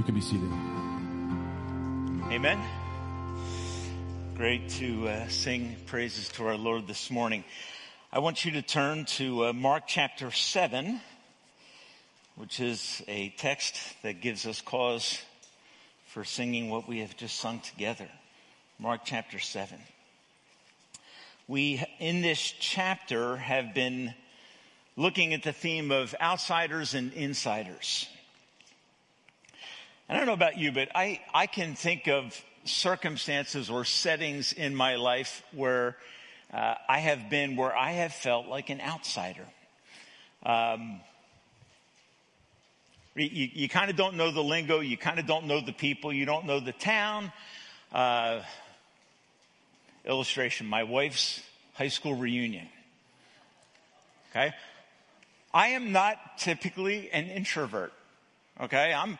You can be seated. Amen. Great to uh, sing praises to our Lord this morning. I want you to turn to uh, Mark chapter 7, which is a text that gives us cause for singing what we have just sung together. Mark chapter 7. We, in this chapter, have been looking at the theme of outsiders and insiders. I don't know about you, but I, I can think of circumstances or settings in my life where uh, I have been where I have felt like an outsider. Um, you, you kind of don't know the lingo, you kind of don't know the people, you don't know the town. Uh, illustration my wife's high school reunion. Okay? I am not typically an introvert. Okay? I'm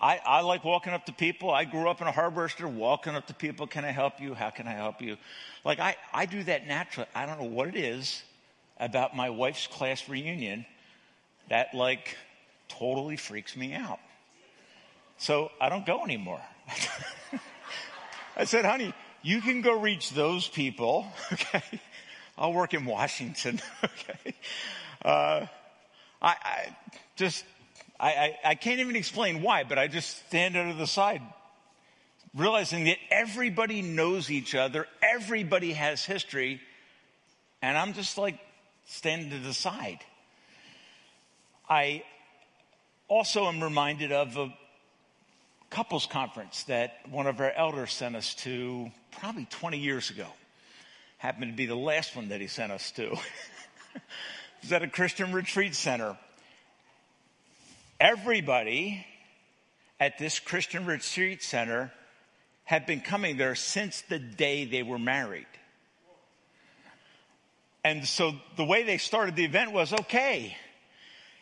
I, I like walking up to people. I grew up in a hardware store, walking up to people. Can I help you? How can I help you? Like I, I do that naturally. I don't know what it is about my wife's class reunion that like totally freaks me out. So I don't go anymore. I said, honey, you can go reach those people. Okay. I'll work in Washington. Okay. Uh, I, I just, I, I, I can't even explain why, but I just stand out of the side, realizing that everybody knows each other, everybody has history, and I'm just like standing to the side. I also am reminded of a couples conference that one of our elders sent us to probably 20 years ago. Happened to be the last one that he sent us to. it was at a Christian retreat center. Everybody at this Christian retreat center had been coming there since the day they were married. And so the way they started the event was okay,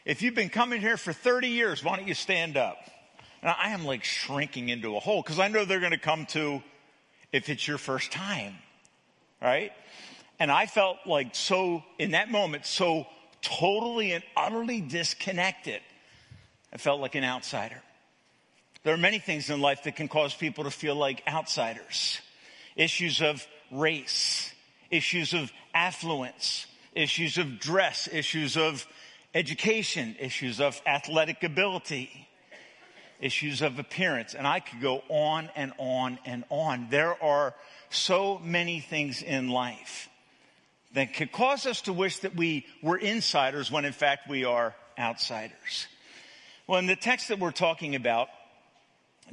if you've been coming here for 30 years, why don't you stand up? And I am like shrinking into a hole because I know they're going to come to if it's your first time, right? And I felt like so, in that moment, so totally and utterly disconnected I felt like an outsider. There are many things in life that can cause people to feel like outsiders. Issues of race, issues of affluence, issues of dress, issues of education, issues of athletic ability, issues of appearance. And I could go on and on and on. There are so many things in life that could cause us to wish that we were insiders when in fact we are outsiders. Well, in the text that we're talking about,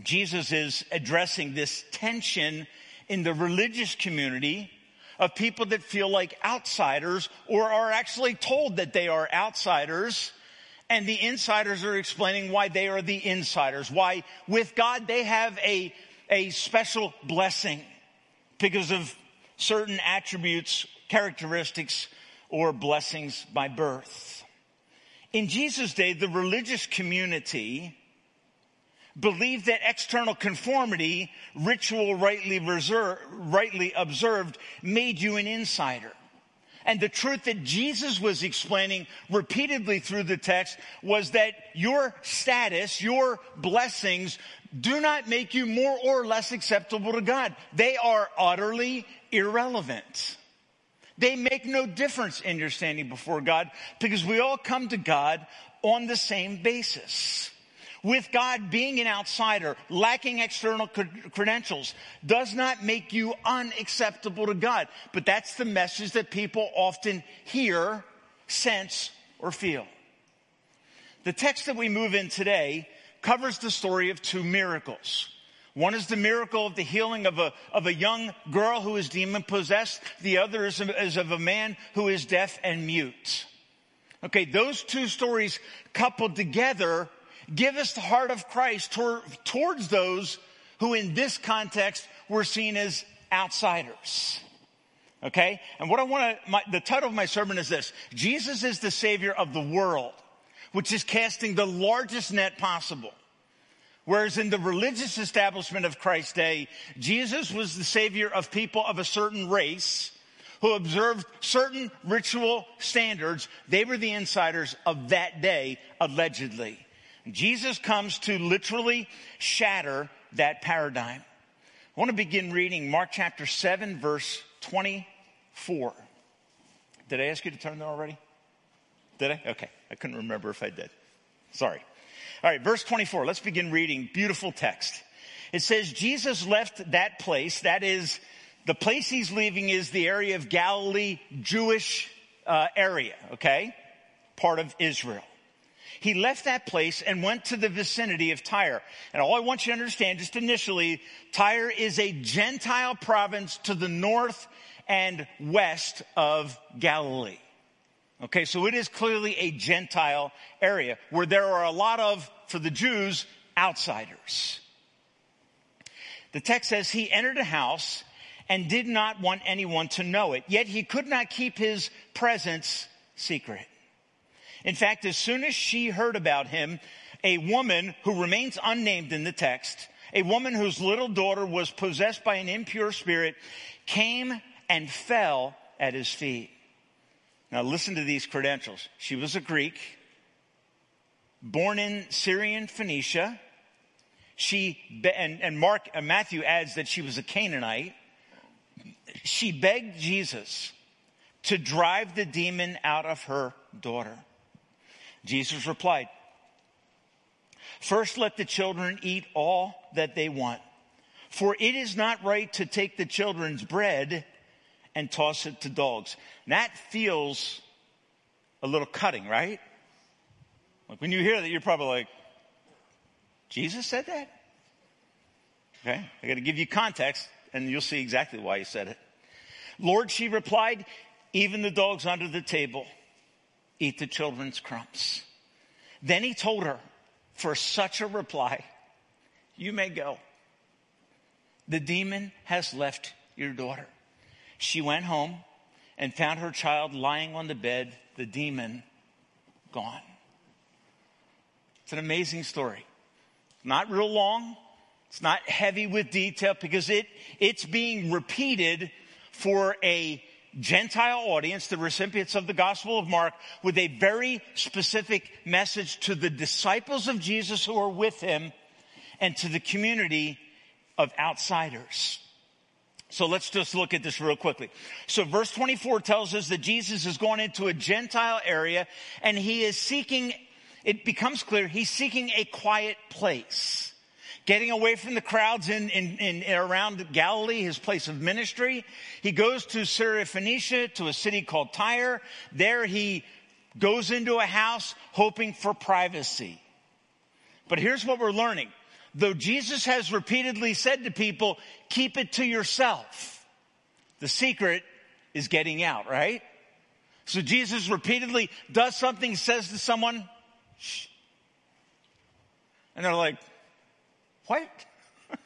Jesus is addressing this tension in the religious community of people that feel like outsiders or are actually told that they are outsiders. And the insiders are explaining why they are the insiders, why with God they have a, a special blessing because of certain attributes, characteristics, or blessings by birth. In Jesus' day, the religious community believed that external conformity, ritual rightly, rightly observed, made you an insider. And the truth that Jesus was explaining repeatedly through the text was that your status, your blessings do not make you more or less acceptable to God. They are utterly irrelevant. They make no difference in your standing before God because we all come to God on the same basis. With God being an outsider, lacking external credentials, does not make you unacceptable to God. But that's the message that people often hear, sense, or feel. The text that we move in today covers the story of two miracles. One is the miracle of the healing of a, of a young girl who is demon possessed. The other is, is of a man who is deaf and mute. Okay, those two stories coupled together give us the heart of Christ tor- towards those who in this context were seen as outsiders. Okay? And what I want to, my the title of my sermon is this. Jesus is the savior of the world, which is casting the largest net possible. Whereas in the religious establishment of Christ's day, Jesus was the savior of people of a certain race who observed certain ritual standards. They were the insiders of that day, allegedly. Jesus comes to literally shatter that paradigm. I want to begin reading Mark chapter 7, verse 24. Did I ask you to turn there already? Did I? Okay. I couldn't remember if I did. Sorry. All right, verse 24. Let's begin reading. Beautiful text. It says, Jesus left that place. That is, the place he's leaving is the area of Galilee, Jewish uh, area, okay? Part of Israel. He left that place and went to the vicinity of Tyre. And all I want you to understand, just initially, Tyre is a Gentile province to the north and west of Galilee. Okay, so it is clearly a Gentile area where there are a lot of, for the Jews, outsiders. The text says he entered a house and did not want anyone to know it, yet he could not keep his presence secret. In fact, as soon as she heard about him, a woman who remains unnamed in the text, a woman whose little daughter was possessed by an impure spirit, came and fell at his feet. Now listen to these credentials. She was a Greek, born in Syrian Phoenicia. She, and, and Mark, and Matthew adds that she was a Canaanite. She begged Jesus to drive the demon out of her daughter. Jesus replied, First let the children eat all that they want, for it is not right to take the children's bread and toss it to dogs. that feels a little cutting, right? Like when you hear that, you're probably like, Jesus said that? Okay, I got to give you context and you'll see exactly why he said it. Lord, she replied, even the dogs under the table eat the children's crumbs. Then he told her, for such a reply, you may go. The demon has left your daughter. She went home and found her child lying on the bed, the demon gone. It's an amazing story. Not real long. It's not heavy with detail because it, it's being repeated for a Gentile audience, the recipients of the Gospel of Mark, with a very specific message to the disciples of Jesus who are with him and to the community of outsiders. So let's just look at this real quickly. So verse 24 tells us that Jesus is going into a Gentile area and he is seeking, it becomes clear, he's seeking a quiet place getting away from the crowds in, in, in, around Galilee, his place of ministry. He goes to Syria Phoenicia, to a city called Tyre. There he goes into a house hoping for privacy. But here's what we're learning. Though Jesus has repeatedly said to people, keep it to yourself, the secret is getting out, right? So Jesus repeatedly does something, says to someone, Shh. And they're like, what?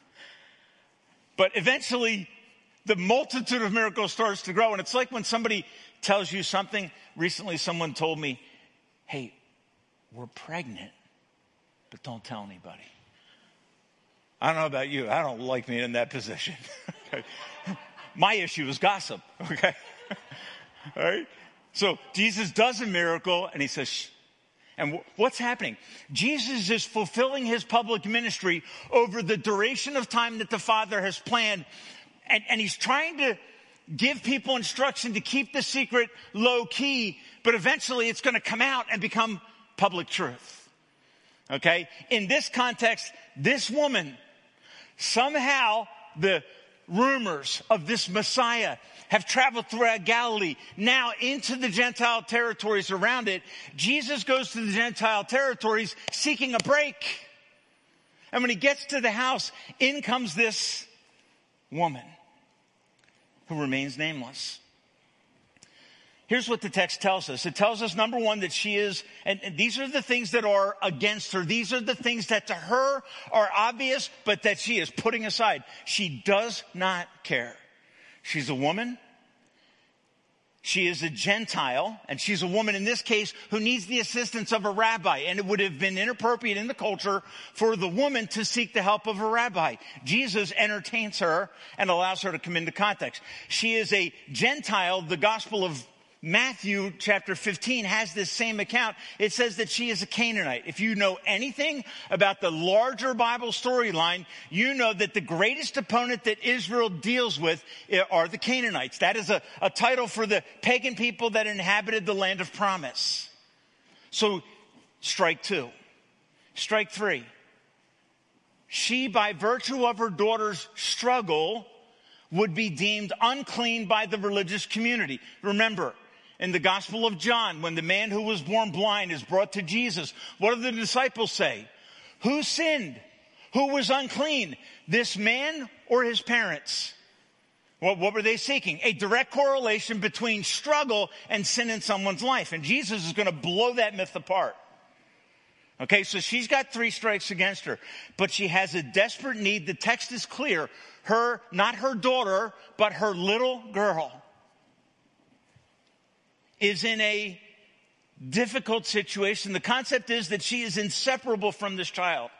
but eventually, the multitude of miracles starts to grow. And it's like when somebody tells you something. Recently, someone told me, Hey, we're pregnant, but don't tell anybody. I don't know about you. I don't like being in that position. My issue is gossip. Okay. All right. So Jesus does a miracle and he says, Shh, and what's happening? Jesus is fulfilling his public ministry over the duration of time that the Father has planned. And, and he's trying to give people instruction to keep the secret low key, but eventually it's going to come out and become public truth. Okay? In this context, this woman, somehow the rumors of this Messiah have traveled throughout Galilee, now into the Gentile territories around it. Jesus goes to the Gentile territories seeking a break. And when he gets to the house, in comes this woman who remains nameless. Here's what the text tells us. It tells us, number one, that she is, and, and, these are the things that are against her. These are the things that to her are obvious, but that she is putting aside. She does not care. She's a woman. She is a Gentile, and she's a woman in this case who needs the assistance of a rabbi. And it would have been inappropriate in the culture for the woman to seek the help of a rabbi. Jesus entertains her and allows her to come into context. She is a Gentile. The Gospel of Matthew chapter 15 has this same account. It says that she is a Canaanite. If you know anything about the larger Bible storyline, you know that the greatest opponent that Israel deals with are the Canaanites. That is a, a title for the pagan people that inhabited the land of promise. So, strike two. Strike three. She, by virtue of her daughter's struggle, would be deemed unclean by the religious community. Remember, in the Gospel of John, when the man who was born blind is brought to Jesus, what do the disciples say? Who sinned? Who was unclean? This man or his parents? What, what were they seeking? A direct correlation between struggle and sin in someone's life. And Jesus is going to blow that myth apart. Okay, so she's got three strikes against her, but she has a desperate need. The text is clear. Her, not her daughter, but her little girl is in a difficult situation. The concept is that she is inseparable from this child.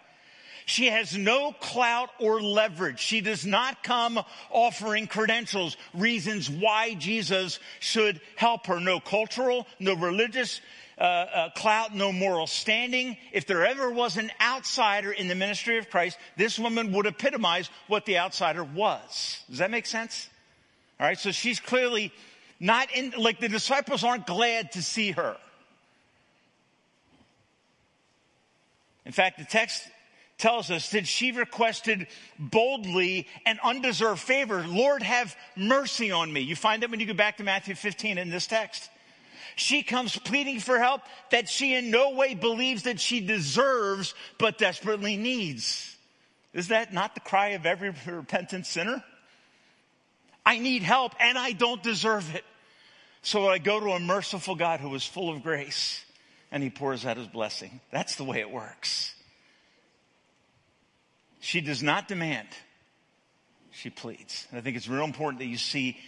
She has no clout or leverage. She does not come offering credentials, reasons why Jesus should help her. No cultural, no religious uh, uh, clout, no moral standing. If there ever was an outsider in the ministry of Christ, this woman would epitomize what the outsider was. Does that make sense? All right, so she's clearly not in, like the disciples aren't glad to see her. In fact, the text tells us that she requested boldly an undeserved favor. Lord, have mercy on me. You find that when you go back to Matthew 15 in this text. She comes pleading for help that she in no way believes that she deserves, but desperately needs. Is that not the cry of every repentant sinner? I need help and I don't deserve it. So I go to a merciful God who is full of grace and he pours out his blessing. That's the way it works. She does not demand, she pleads. And I think it's real important that you see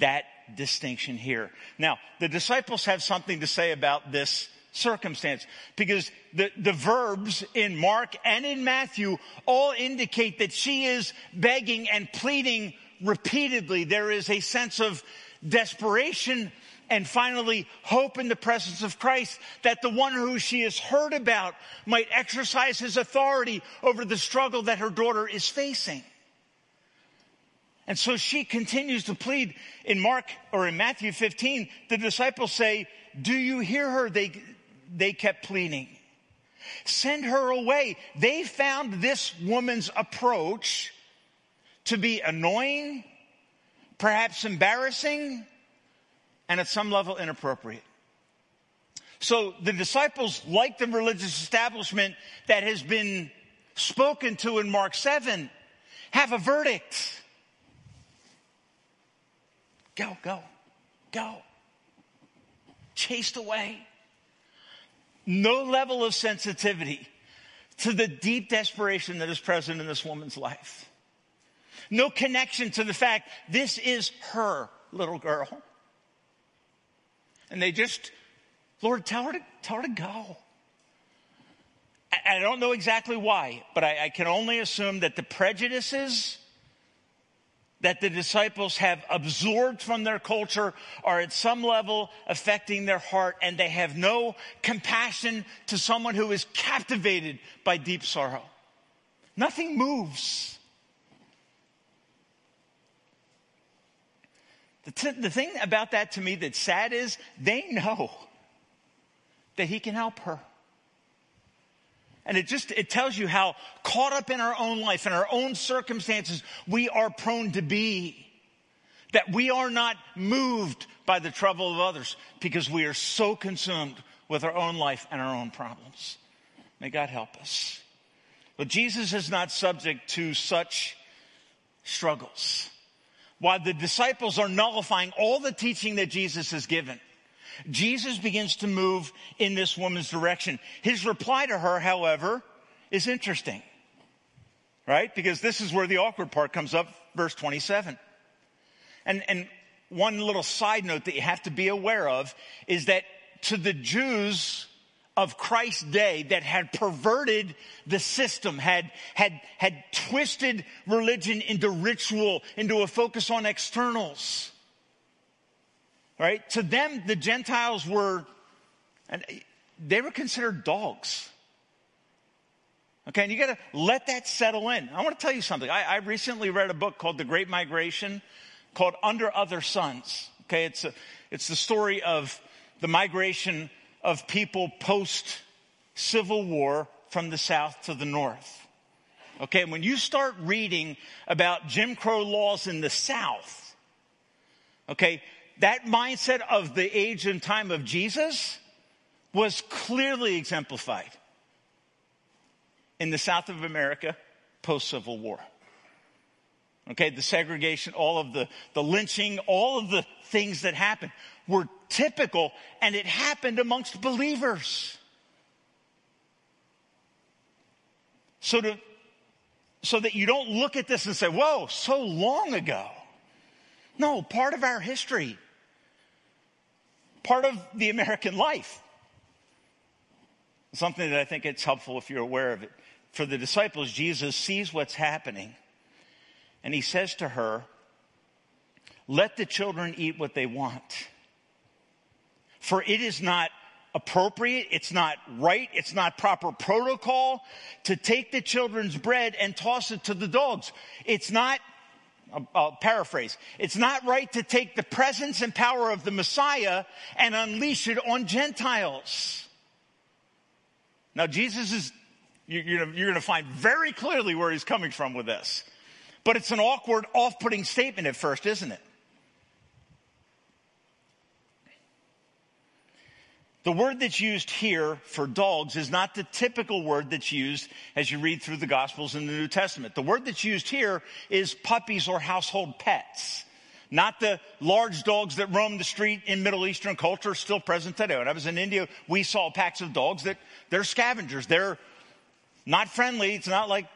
that distinction here. Now, the disciples have something to say about this circumstance because the, the verbs in Mark and in Matthew all indicate that she is begging and pleading repeatedly. There is a sense of desperation and finally hope in the presence of Christ that the one who she has heard about might exercise his authority over the struggle that her daughter is facing. And so she continues to plead in Mark or in Matthew 15. The disciples say, do you hear her? They, they kept pleading. Send her away. They found this woman's approach to be annoying, perhaps embarrassing, and at some level inappropriate. So the disciples, like the religious establishment that has been spoken to in Mark 7, have a verdict. Go, go, go. Chased away. No level of sensitivity to the deep desperation that is present in this woman's life. No connection to the fact this is her little girl. And they just, Lord, tell her to, tell her to go. I, I don't know exactly why, but I, I can only assume that the prejudices that the disciples have absorbed from their culture are at some level affecting their heart and they have no compassion to someone who is captivated by deep sorrow. Nothing moves. The, t- the thing about that to me that's sad is they know that he can help her. And it just, it tells you how caught up in our own life and our own circumstances we are prone to be. That we are not moved by the trouble of others because we are so consumed with our own life and our own problems. May God help us. But Jesus is not subject to such struggles while the disciples are nullifying all the teaching that Jesus has given, Jesus begins to move in this woman's direction. His reply to her, however, is interesting, right? Because this is where the awkward part comes up, verse 27. And, and one little side note that you have to be aware of is that to the Jews, of Christ's day that had perverted the system, had, had, had twisted religion into ritual, into a focus on externals. Right? To them, the Gentiles were, and they were considered dogs. Okay, and you got to let that settle in. I want to tell you something. I, I, recently read a book called The Great Migration, called Under Other Suns. Okay, it's a, it's the story of the migration of people post Civil War from the South to the North. Okay, when you start reading about Jim Crow laws in the South, okay, that mindset of the age and time of Jesus was clearly exemplified in the South of America post Civil War. Okay, the segregation, all of the, the lynching, all of the things that happened were typical and it happened amongst believers. So to, so that you don't look at this and say, whoa, so long ago. No, part of our history, part of the American life. Something that I think it's helpful if you're aware of it. For the disciples, Jesus sees what's happening and he says to her, let the children eat what they want. For it is not appropriate, it's not right, it's not proper protocol to take the children's bread and toss it to the dogs. It's not, I'll paraphrase, it's not right to take the presence and power of the Messiah and unleash it on Gentiles. Now, Jesus is, you're going to find very clearly where he's coming from with this. But it's an awkward, off putting statement at first, isn't it? The word that's used here for dogs is not the typical word that's used as you read through the Gospels in the New Testament. The word that's used here is puppies or household pets. Not the large dogs that roam the street in Middle Eastern culture, still present today. When I was in India, we saw packs of dogs that they're scavengers. They're not friendly. It's not like,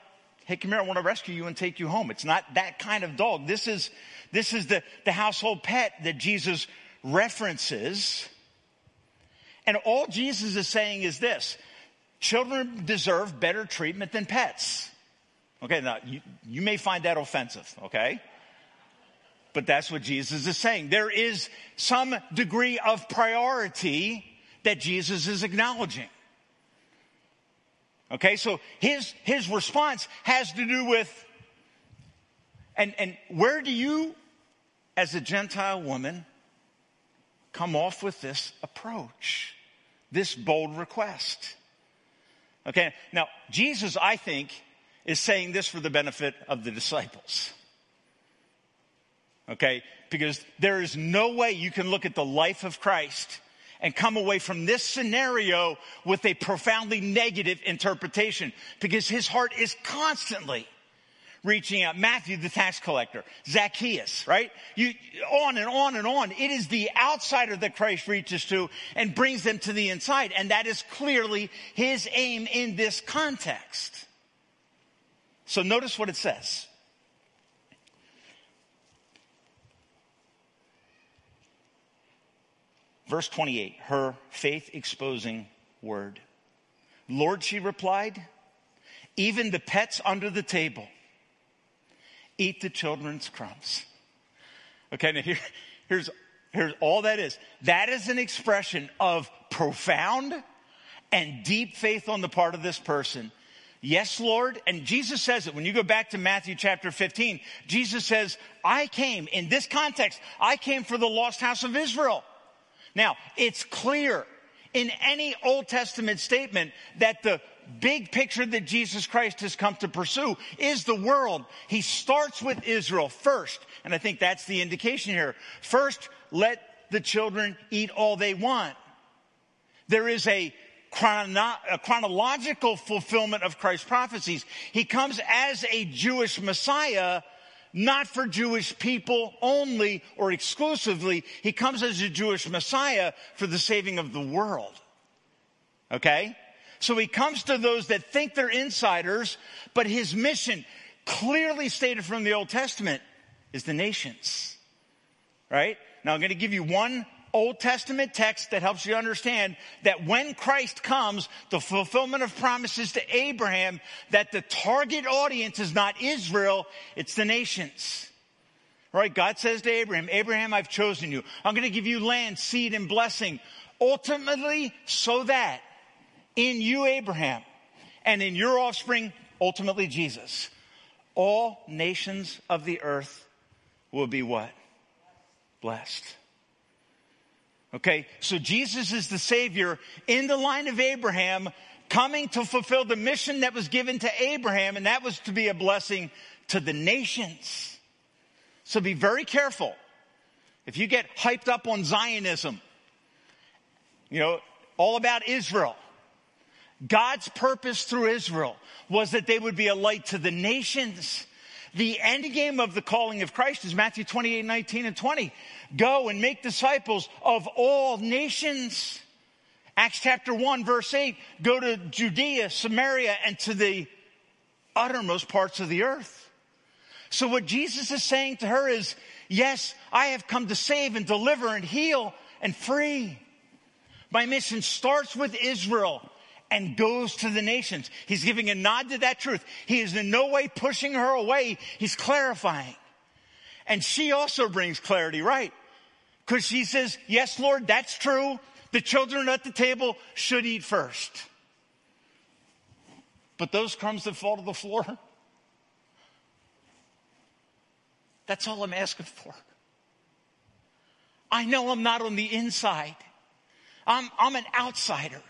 hey, come here, I want to rescue you and take you home. It's not that kind of dog. This is, this is the, the household pet that Jesus references and all Jesus is saying is this children deserve better treatment than pets. Okay, now you, you may find that offensive, okay? But that's what Jesus is saying. There is some degree of priority that Jesus is acknowledging. Okay, so his, his response has to do with, and, and where do you, as a Gentile woman, come off with this approach? This bold request. Okay, now Jesus, I think, is saying this for the benefit of the disciples. Okay, because there is no way you can look at the life of Christ and come away from this scenario with a profoundly negative interpretation because his heart is constantly reaching out. Matthew, the tax collector, Zacchaeus, right? You, on and on and on. It is the outsider that Christ reaches to and brings them to the inside. And that is clearly his aim in this context. So notice what it says. Verse 28, her faith exposing word. Lord, she replied, even the pets under the table eat the children's crumbs. Okay, now here, here's, here's all that is. That is an expression of profound and deep faith on the part of this person. Yes, Lord. And Jesus says it. When you go back to Matthew chapter 15, Jesus says, I came, in this context, I came for the lost house of Israel. Now, it's clear in any Old Testament statement that the big picture that Jesus Christ has come to pursue is the world. He starts with Israel first. And I think that's the indication here. First, let the children eat all they want. There is a, chrono- a chronological fulfillment of Christ's prophecies. He comes as a Jewish Messiah, not for Jewish people only or exclusively. He comes as a Jewish Messiah for the saving of the world. Okay? So he comes to those that think they're insiders, but his mission, clearly stated from the Old Testament, is the nations. Right? Now I'm going to give you one Old Testament text that helps you understand that when Christ comes, the fulfillment of promises to Abraham, that the target audience is not Israel, it's the nations. Right? God says to Abraham, Abraham, I've chosen you. I'm going to give you land, seed, and blessing. Ultimately, so that in you, Abraham, and in your offspring, ultimately Jesus, all nations of the earth will be what? Blessed. Okay, so Jesus is the Savior in the line of Abraham, coming to fulfill the mission that was given to Abraham, and that was to be a blessing to the nations. So be very careful. If you get hyped up on Zionism, you know, all about Israel, God's purpose through Israel was that they would be a light to the nations. The end game of the calling of Christ is Matthew 28, 19 and 20. Go and make disciples of all nations. Acts chapter 1 verse 8. Go to Judea, Samaria, and to the uttermost parts of the earth. So what Jesus is saying to her is, yes, I have come to save and deliver and heal and free. My mission starts with Israel and goes to the nations. He's giving a nod to that truth. He is in no way pushing her away. He's clarifying. And she also brings clarity, right? Because she says, yes, Lord, that's true. The children at the table should eat first. But those crumbs that fall to the floor, that's all I'm asking for. I know I'm not on the inside. I'm, I'm an outsider.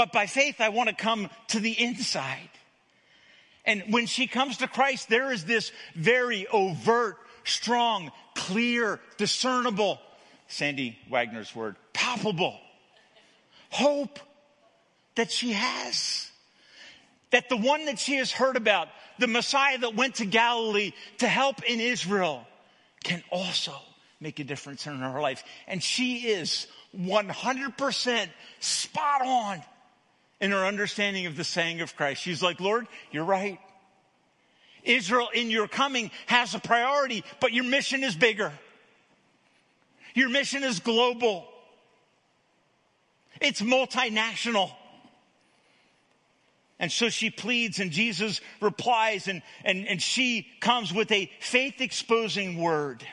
But by faith, I want to come to the inside. And when she comes to Christ, there is this very overt, strong, clear, discernible, Sandy Wagner's word, palpable hope that she has. That the one that she has heard about, the Messiah that went to Galilee to help in Israel, can also make a difference in her life. And she is 100% spot on in her understanding of the saying of Christ. She's like, Lord, you're right. Israel in your coming has a priority, but your mission is bigger. Your mission is global. It's multinational. And so she pleads and Jesus replies and, and, and she comes with a faith exposing word.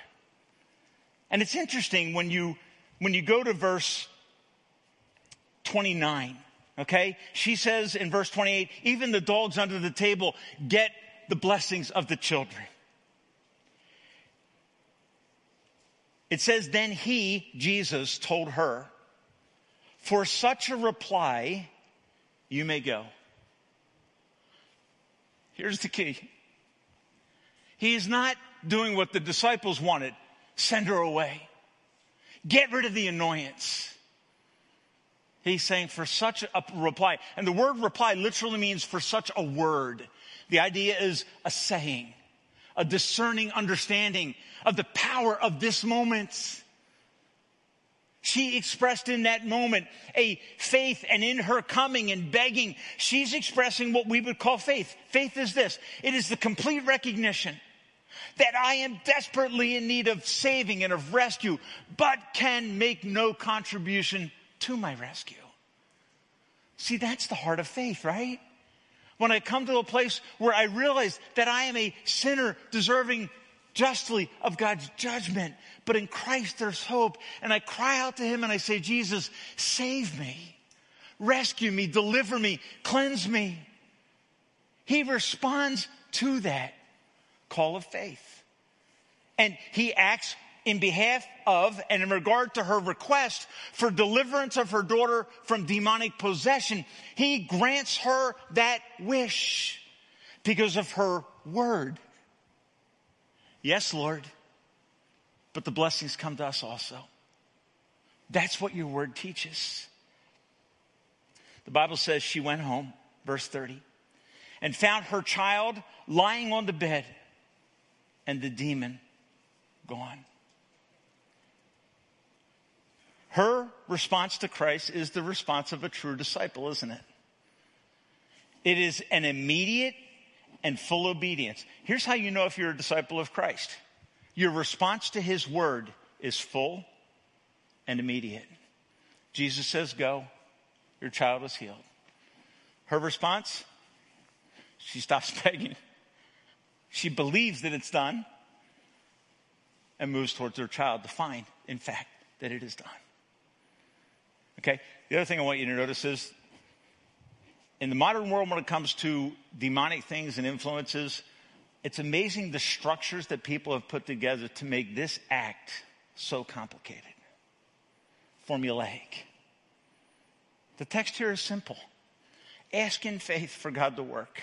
And it's interesting when you, when you go to verse 29. Okay? She says in verse 28, even the dogs under the table get the blessings of the children. It says, then he, Jesus, told her, for such a reply, you may go. Here's the key. He is not doing what the disciples wanted. Send her away. Get rid of the annoyance. He's saying for such a reply. And the word reply literally means for such a word. The idea is a saying, a discerning understanding of the power of this moment. She expressed in that moment a faith and in her coming and begging, she's expressing what we would call faith. Faith is this. It is the complete recognition that I am desperately in need of saving and of rescue, but can make no contribution to my rescue. See, that's the heart of faith, right? When I come to a place where I realize that I am a sinner deserving justly of God's judgment, but in Christ there's hope. And I cry out to Him and I say, Jesus, save me, rescue me, deliver me, cleanse me. He responds to that call of faith. And He acts in behalf of and in regard to her request for deliverance of her daughter from demonic possession, he grants her that wish because of her word. Yes, Lord, but the blessings come to us also. That's what your word teaches. The Bible says she went home, verse 30, and found her child lying on the bed and the demon gone. Her response to Christ is the response of a true disciple, isn't it? It is an immediate and full obedience. Here's how you know if you're a disciple of Christ your response to his word is full and immediate. Jesus says, Go, your child is healed. Her response, she stops begging. She believes that it's done. and moves towards her child to find, in fact, that it is done. Okay? The other thing I want you to notice is in the modern world, when it comes to demonic things and influences, it's amazing the structures that people have put together to make this act so complicated, formulaic. The text here is simple ask in faith for God to work.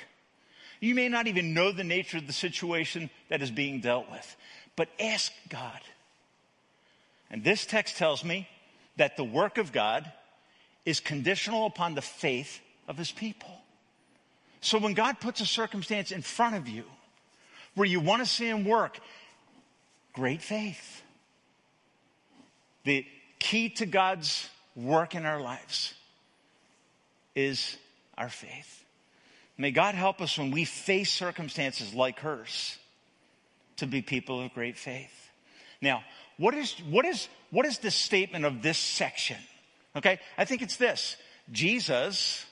You may not even know the nature of the situation that is being dealt with, but ask God. And this text tells me that the work of God is conditional upon the faith of his people. So when God puts a circumstance in front of you where you want to see him work, great faith. The key to God's work in our lives is our faith. May God help us when we face circumstances like hers to be people of great faith. Now, what is, what is, what is the statement of this section? Okay, I think it's this Jesus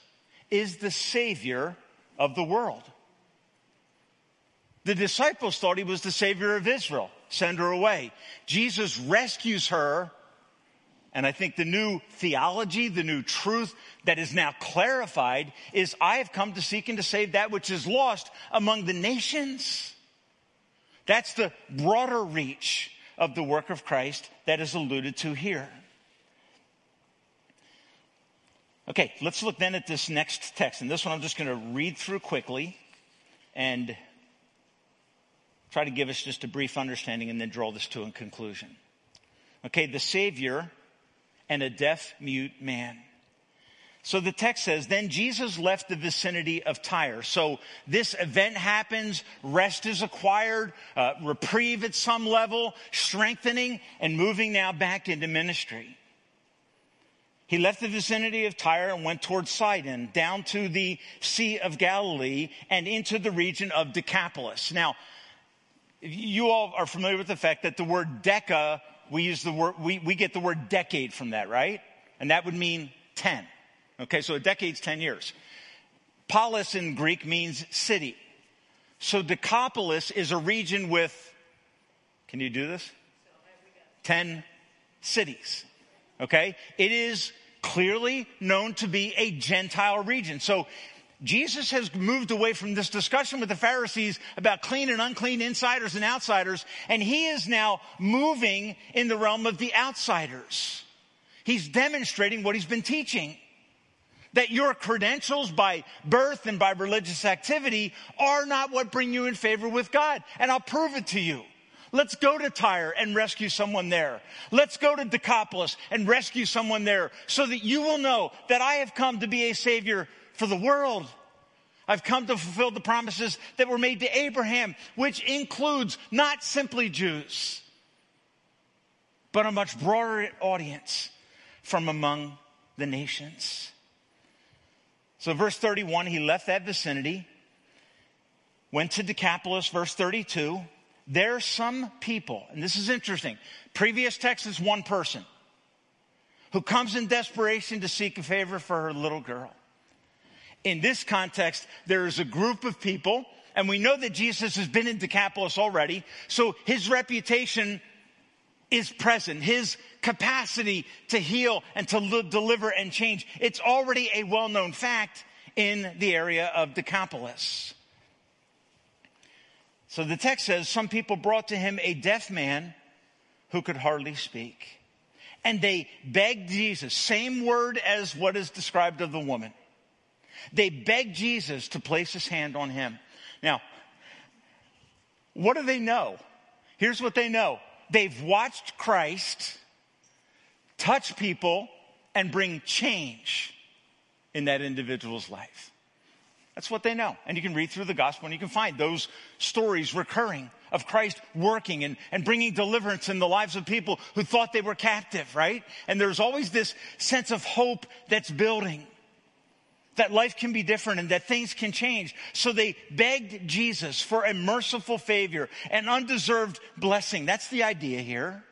is the Savior of the world. The disciples thought he was the Savior of Israel. Send her away. Jesus rescues her. And I think the new theology, the new truth that is now clarified is I have come to seek and to save that which is lost among the nations. That's the broader reach of the work of Christ that is alluded to here. Okay, let's look then at this next text. And this one I'm just going to read through quickly and try to give us just a brief understanding and then draw this to a conclusion. Okay, the Savior and a deaf mute man. So the text says, then Jesus left the vicinity of Tyre. So this event happens, rest is acquired, uh, reprieve at some level, strengthening, and moving now back into ministry. He left the vicinity of Tyre and went towards Sidon, down to the Sea of Galilee, and into the region of Decapolis. Now, you all are familiar with the fact that the word deca, we use the word, we, we get the word decade from that, right? And that would mean 10. Okay, so a decade's 10 years. Polis in Greek means city. So Decapolis is a region with, can you do this? 10 cities. Okay? It is clearly known to be a Gentile region. So Jesus has moved away from this discussion with the Pharisees about clean and unclean insiders and outsiders, and he is now moving in the realm of the outsiders. He's demonstrating what he's been teaching. That your credentials by birth and by religious activity are not what bring you in favor with God. And I'll prove it to you. Let's go to Tyre and rescue someone there. Let's go to Decapolis and rescue someone there so that you will know that I have come to be a savior for the world. I've come to fulfill the promises that were made to Abraham, which includes not simply Jews, but a much broader audience from among the nations. So, verse 31, he left that vicinity, went to Decapolis, verse 32. There's some people, and this is interesting. Previous text is one person who comes in desperation to seek a favor for her little girl. In this context, there is a group of people, and we know that Jesus has been in Decapolis already, so his reputation is present. His capacity to heal and to li- deliver and change. It's already a well-known fact in the area of Decapolis. So the text says, some people brought to him a deaf man who could hardly speak. And they begged Jesus, same word as what is described of the woman. They begged Jesus to place his hand on him. Now, what do they know? Here's what they know. They've watched Christ touch people and bring change in that individual's life. That's what they know. And you can read through the gospel and you can find those stories recurring of Christ working and, and bringing deliverance in the lives of people who thought they were captive, right? And there's always this sense of hope that's building. That life can be different and that things can change. So they begged Jesus for a merciful favor, an undeserved blessing. That's the idea here.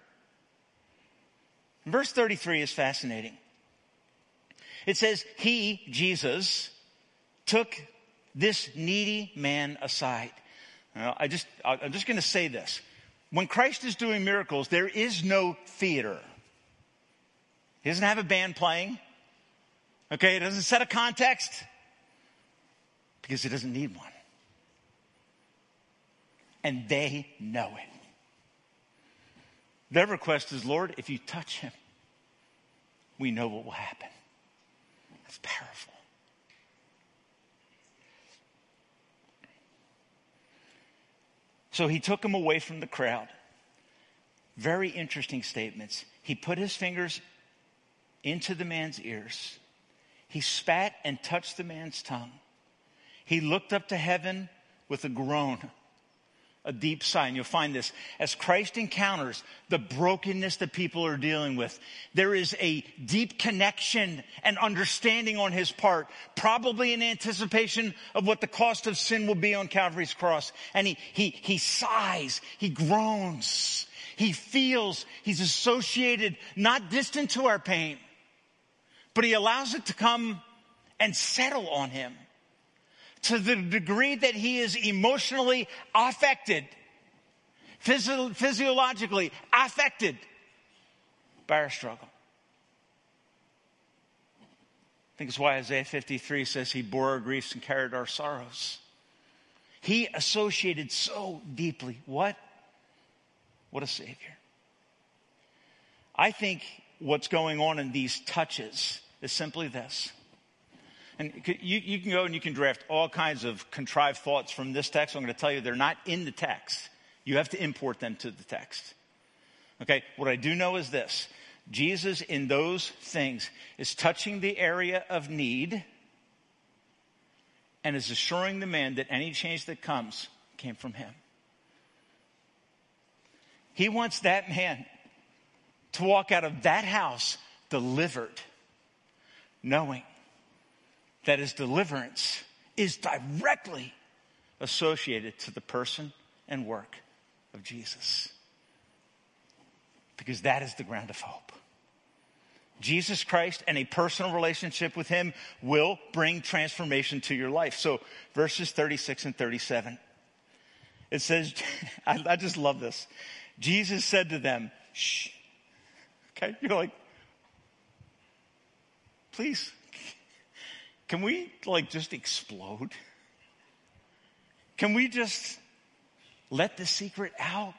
Verse 33 is fascinating. It says, He, Jesus, took this needy man aside. Now, I just, I'm just going to say this. when Christ is doing miracles, there is no theater. He doesn't have a band playing. Okay, it doesn't set a context because it doesn't need one. And they know it. Their request is, Lord, if you touch him, we know what will happen. That's powerful. So he took him away from the crowd. Very interesting statements. He put his fingers into the man's ears. He spat and touched the man's tongue. He looked up to heaven with a groan a deep sigh. And you'll find this as Christ encounters the brokenness that people are dealing with. There is a deep connection and understanding on his part, probably in anticipation of what the cost of sin will be on Calvary's cross. And he, he, he sighs, he groans, he feels he's associated, not distant to our pain, but he allows it to come and settle on him to the degree that he is emotionally affected, physio- physiologically affected by our struggle. I think it's why Isaiah 53 says he bore our griefs and carried our sorrows. He associated so deeply. What? What a Savior. I think what's going on in these touches is simply this and you, you can go and you can draft all kinds of contrived thoughts from this text. I'm going to tell you they're not in the text. You have to import them to the text. Okay, what I do know is this Jesus, in those things, is touching the area of need and is assuring the man that any change that comes came from him. He wants that man to walk out of that house delivered, knowing that his deliverance is directly associated to the person and work of Jesus. Because that is the ground of hope. Jesus Christ and a personal relationship with him will bring transformation to your life. So, verses 36 and 37. It says, I, I just love this. Jesus said to them, shh. Okay, you're like, please can we like just explode? Can we just let the secret out?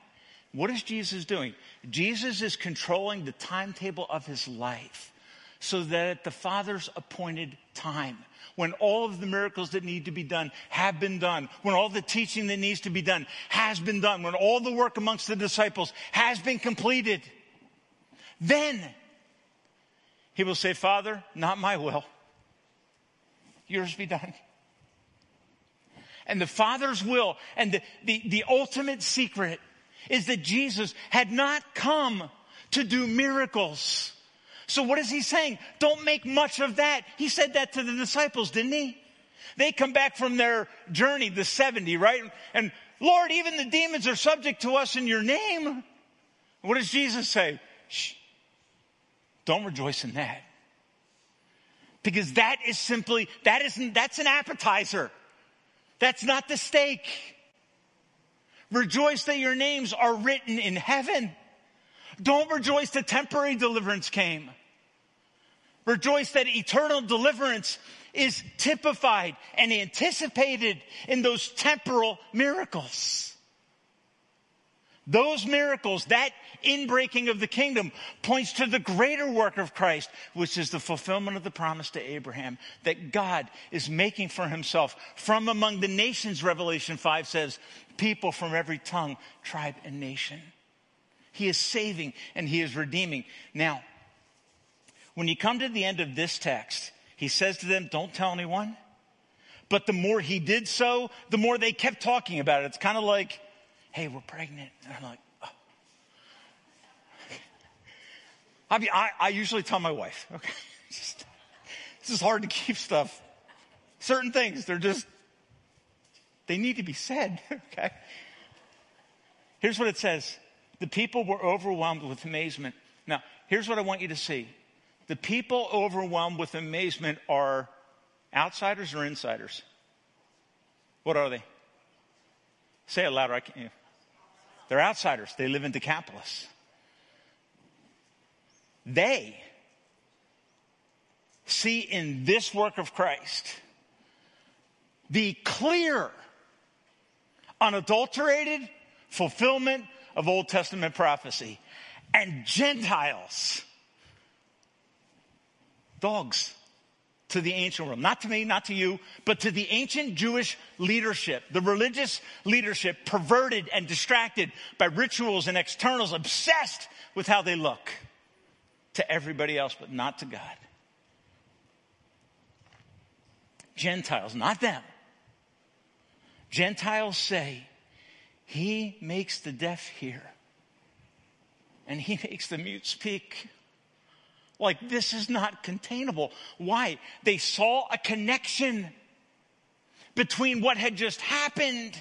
What is Jesus doing? Jesus is controlling the timetable of his life so that at the Father's appointed time, when all of the miracles that need to be done have been done, when all the teaching that needs to be done has been done, when all the work amongst the disciples has been completed, then he will say, Father, not my will, yours be done. And the Father's will and the, the, the ultimate secret is that Jesus had not come to do miracles. So what is he saying? Don't make much of that. He said that to the disciples, didn't he? They come back from their journey, the 70, right? And Lord, even the demons are subject to us in your name. What does Jesus say? Shh. Don't rejoice in that. Because that is simply, that isn't, that's an appetizer. That's not the steak. Rejoice that your names are written in heaven. Don't rejoice that temporary deliverance came. Rejoice that eternal deliverance is typified and anticipated in those temporal miracles. Those miracles, that inbreaking of the kingdom points to the greater work of Christ, which is the fulfillment of the promise to Abraham that God is making for himself from among the nations, Revelation 5 says, people from every tongue, tribe, and nation. He is saving and he is redeeming. Now, when you come to the end of this text, he says to them, don't tell anyone. But the more he did so, the more they kept talking about it. It's kind of like, hey, we're pregnant. And I'm like, oh. I mean, I, I usually tell my wife, okay, just, this is hard to keep stuff. Certain things, they're just, they need to be said, okay? Here's what it says. The people were overwhelmed with amazement. Now, here's what I want you to see. The people overwhelmed with amazement are outsiders or insiders? What are they? Say it louder. I can't. They're outsiders. They live in Decapolis. They see in this work of Christ the clear, unadulterated fulfillment of Old Testament prophecy. And Gentiles, dogs to the ancient world. Not to me, not to you, but to the ancient Jewish leadership, the religious leadership perverted and distracted by rituals and externals, obsessed with how they look to everybody else, but not to God. Gentiles, not them. Gentiles say, He makes the deaf hear, and He makes the mute speak. Like, this is not containable. Why? They saw a connection between what had just happened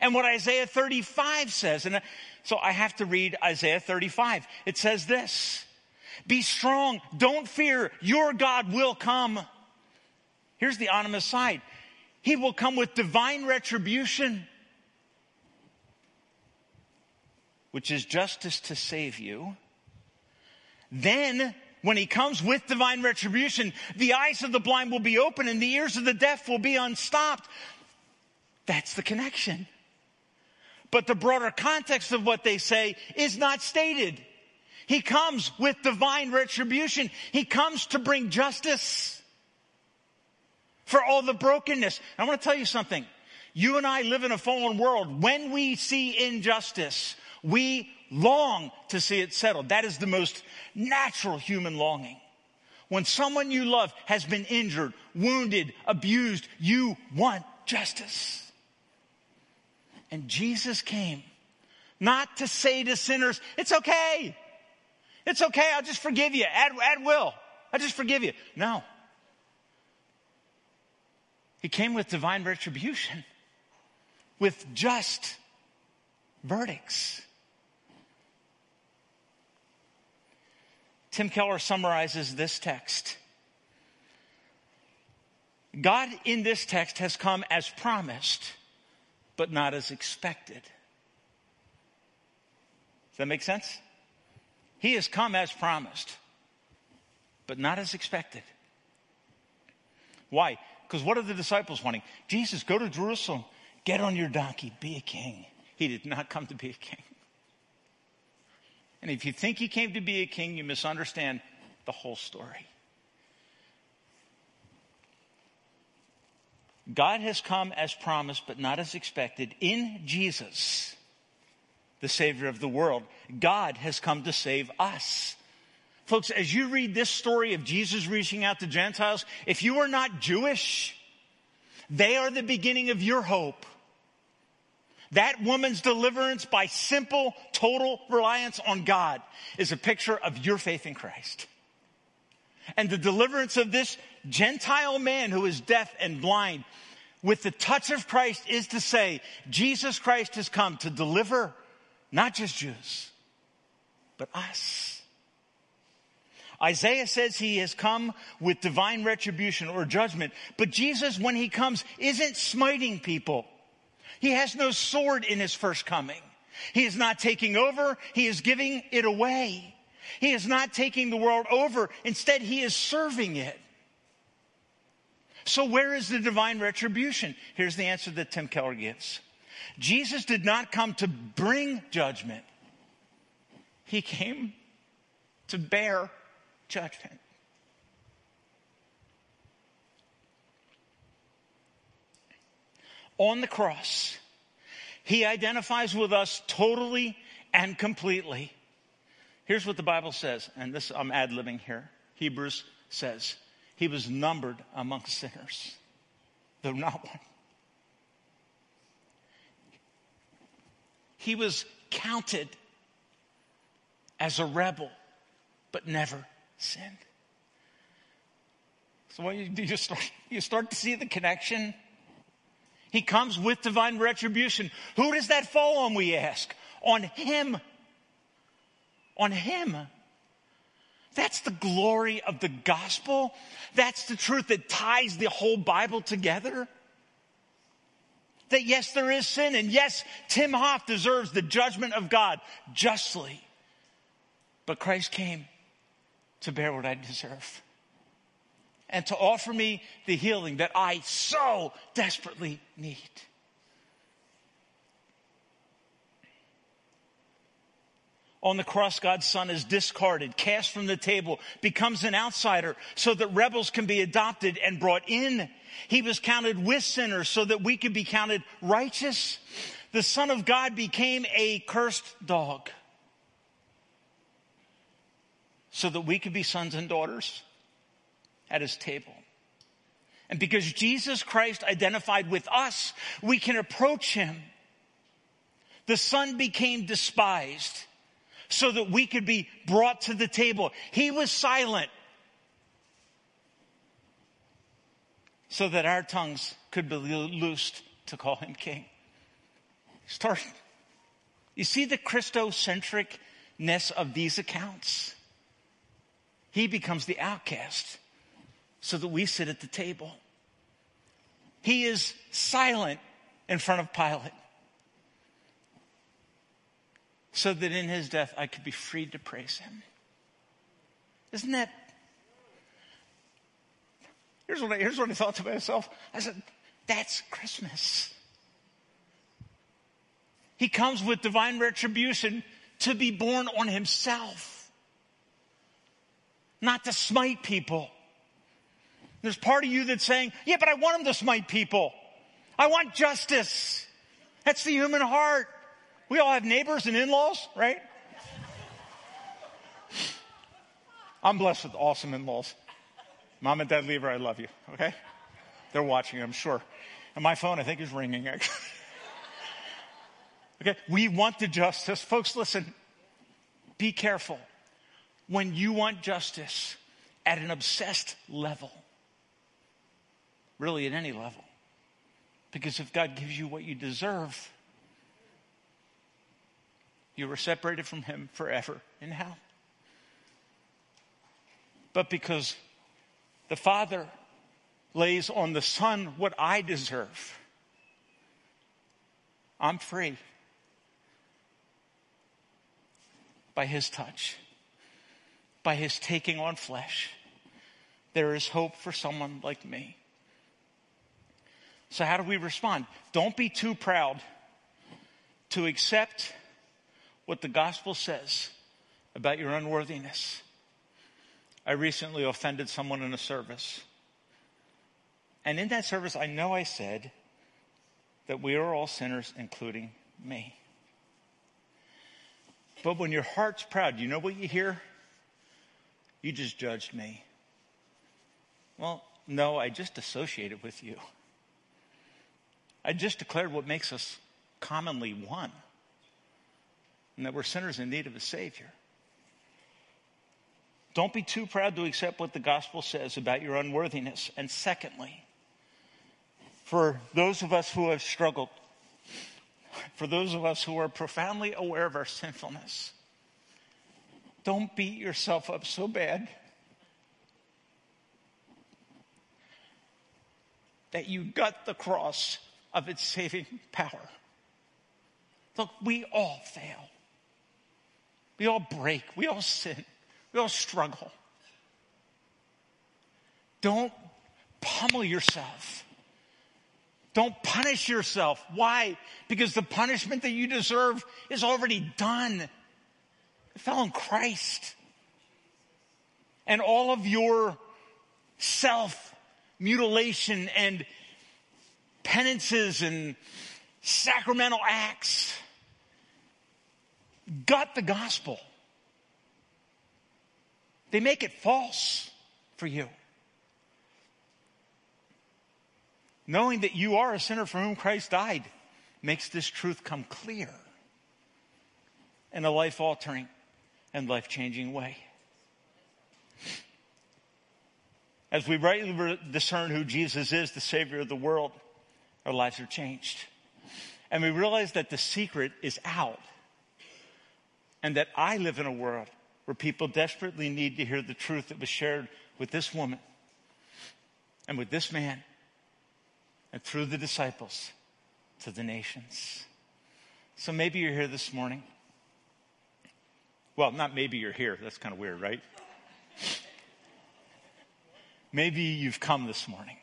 and what Isaiah 35 says. And uh, so I have to read Isaiah 35. It says this Be strong, don't fear, your God will come. Here's the anonymous side He will come with divine retribution, which is justice to save you then, when he comes with divine retribution, the eyes of the blind will be open and the ears of the deaf will be unstopped. That's the connection. But the broader context of what they say is not stated. He comes with divine retribution. He comes to bring justice for all the brokenness. I want to tell you something. You and I live in a fallen world. When we see injustice, we long to see it settled. That is the most natural human longing. When someone you love has been injured, wounded, abused, you want justice. And Jesus came not to say to sinners, it's okay. It's okay. I'll just forgive you at, at will. I just forgive you. No. He came with divine retribution, with just verdicts. Tim Keller summarizes this text. God in this text has come as promised, but not as expected. Does that make sense? He has come as promised, but not as expected. Why? Because what are the disciples wanting? Jesus, go to Jerusalem, get on your donkey, be a king. He did not come to be a king. And if you think he came to be a king, you misunderstand the whole story. God has come as promised, but not as expected in Jesus, the Savior of the world. God has come to save us. Folks, as you read this story of Jesus reaching out to Gentiles, if you are not Jewish, they are the beginning of your hope. That woman's deliverance by simple, total reliance on God is a picture of your faith in Christ. And the deliverance of this Gentile man who is deaf and blind with the touch of Christ is to say, Jesus Christ has come to deliver not just Jews, but us. Isaiah says he has come with divine retribution or judgment, but Jesus, when he comes, isn't smiting people. He has no sword in his first coming. He is not taking over. He is giving it away. He is not taking the world over. Instead, he is serving it. So where is the divine retribution? Here's the answer that Tim Keller gives. Jesus did not come to bring judgment. He came to bear judgment. On the cross, he identifies with us totally and completely. Here's what the Bible says, and this I'm ad libbing here. Hebrews says, He was numbered among sinners, though not one. He was counted as a rebel, but never sinned. So you do, you start, you start to see the connection he comes with divine retribution. Who does that fall on, we ask? On Him. On Him. That's the glory of the gospel. That's the truth that ties the whole Bible together. that yes, there is sin, and yes, Tim Hoff deserves the judgment of God justly. But Christ came to bear what I deserve and to offer me the healing that I so desperately need. On the cross, God's son is discarded, cast from the table, becomes an outsider so that rebels can be adopted and brought in. He was counted with sinners so that we could be counted righteous. The son of God became a cursed dog so that we could be sons and daughters at his table. And because Jesus Christ identified with us, we can approach him. The son became despised so that we could be brought to the table. He was silent so that our tongues could be loosed to call him king. Start. You see the Christocentricness of these accounts? He becomes the outcast so that we sit at the table. He is silent in front of Pilate so that in his death I could be freed to praise him. Isn't that? Here's what I, here's what I thought to myself. I said, that's Christmas. He comes with divine retribution to be borne on himself, not to smite people. There's part of you that's saying, yeah, but I want them to smite people. I want justice. That's the human heart. We all have neighbors and in-laws, right? I'm blessed with awesome in-laws. Mom and Dad Lever, I love you, okay? They're watching, I'm sure. And my phone, I think, is ringing, okay, we want the justice. Folks, listen, be careful. When you want justice at an obsessed level, really at any level. Because if God gives you what you deserve, you were separated from Him forever in hell. But because the Father lays on the Son what I deserve, I'm free by His touch, by His taking on flesh. There is hope for someone like me. So, how do we respond? Don't be too proud to accept what the gospel says about your unworthiness. I recently offended someone in a service. And in that service, I know I said that we are all sinners, including me. But when your heart's proud, you know what you hear? You just judged me. Well, no, I just associated with you. I just declared what makes us commonly one, and that we're sinners in need of a Savior. Don't be too proud to accept what the gospel says about your unworthiness. And secondly, for those of us who have struggled, for those of us who are profoundly aware of our sinfulness, don't beat yourself up so bad that you gut the cross of its saving power. Look, we all fail. We all break. We all sin. We all struggle. Don't pummel yourself. Don't punish yourself. Why? Because the punishment that you deserve is already done. It fell on Christ. And all of your self mutilation and penances and sacramental acts gut the gospel. They make it false for you. Knowing that you are a sinner for whom Christ died makes this truth come clear in a life altering and life changing way. As we rightly discern who Jesus is, the Savior of the world, our lives are changed. And we realize that the secret is out. And that I live in a world where people desperately need to hear the truth that was shared with this woman and with this man and through the disciples to the nations. So maybe you're here this morning. Well, not maybe you're here. That's kind of weird, right? Maybe you've come this morning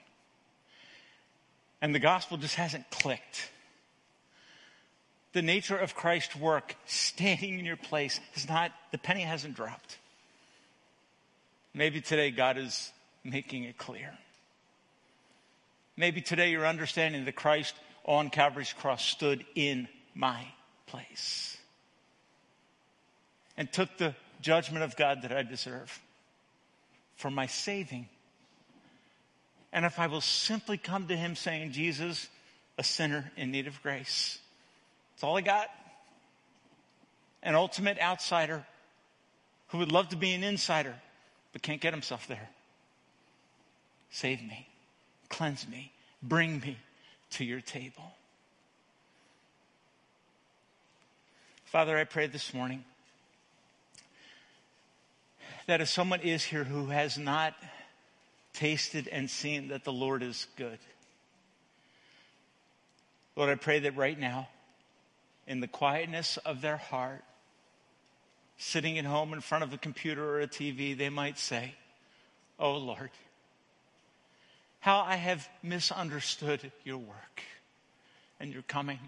and the gospel just hasn't clicked. The nature of Christ's work standing in your place is not, the penny hasn't dropped. Maybe today God is making it clear. Maybe today you're understanding that Christ on Calvary's cross stood in my place and took the judgment of God that I deserve for my saving. And if I will simply come to Him saying, Jesus, a sinner in need of grace, that's all I got. An ultimate outsider who would love to be an insider but can't get himself there. Save me, cleanse me, bring me to your table. Father, I pray this morning that if someone is here who has not tasted and seen that the Lord is good, Lord, I pray that right now, in the quietness of their heart, sitting at home in front of a computer or a TV, they might say, Oh Lord, how I have misunderstood your work and your coming.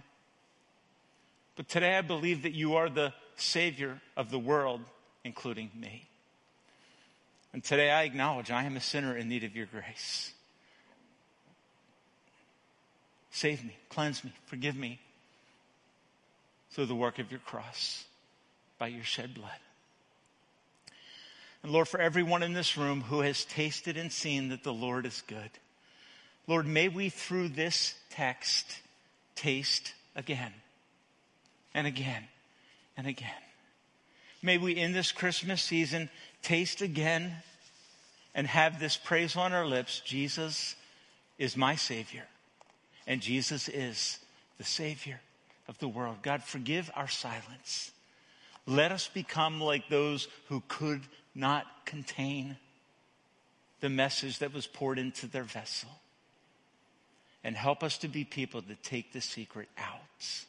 But today I believe that you are the Savior of the world, including me. And today I acknowledge I am a sinner in need of your grace. Save me, cleanse me, forgive me through the work of your cross by your shed blood. And Lord, for everyone in this room who has tasted and seen that the Lord is good, Lord, may we through this text taste again and again and again. May we in this Christmas season taste again and have this praise on our lips Jesus is my Savior, and Jesus is the Savior of the world. God, forgive our silence. Let us become like those who could not contain the message that was poured into their vessel. And help us to be people that take the secret out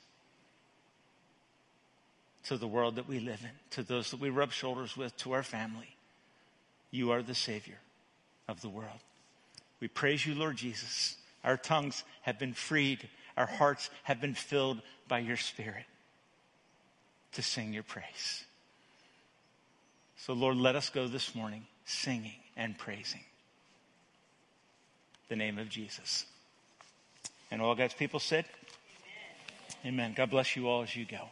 to the world that we live in, to those that we rub shoulders with, to our family. You are the Savior of the world. We praise you, Lord Jesus. Our tongues have been freed, our hearts have been filled by your Spirit to sing your praise. So, Lord, let us go this morning singing and praising the name of Jesus. And all God's people said, Amen. Amen. God bless you all as you go.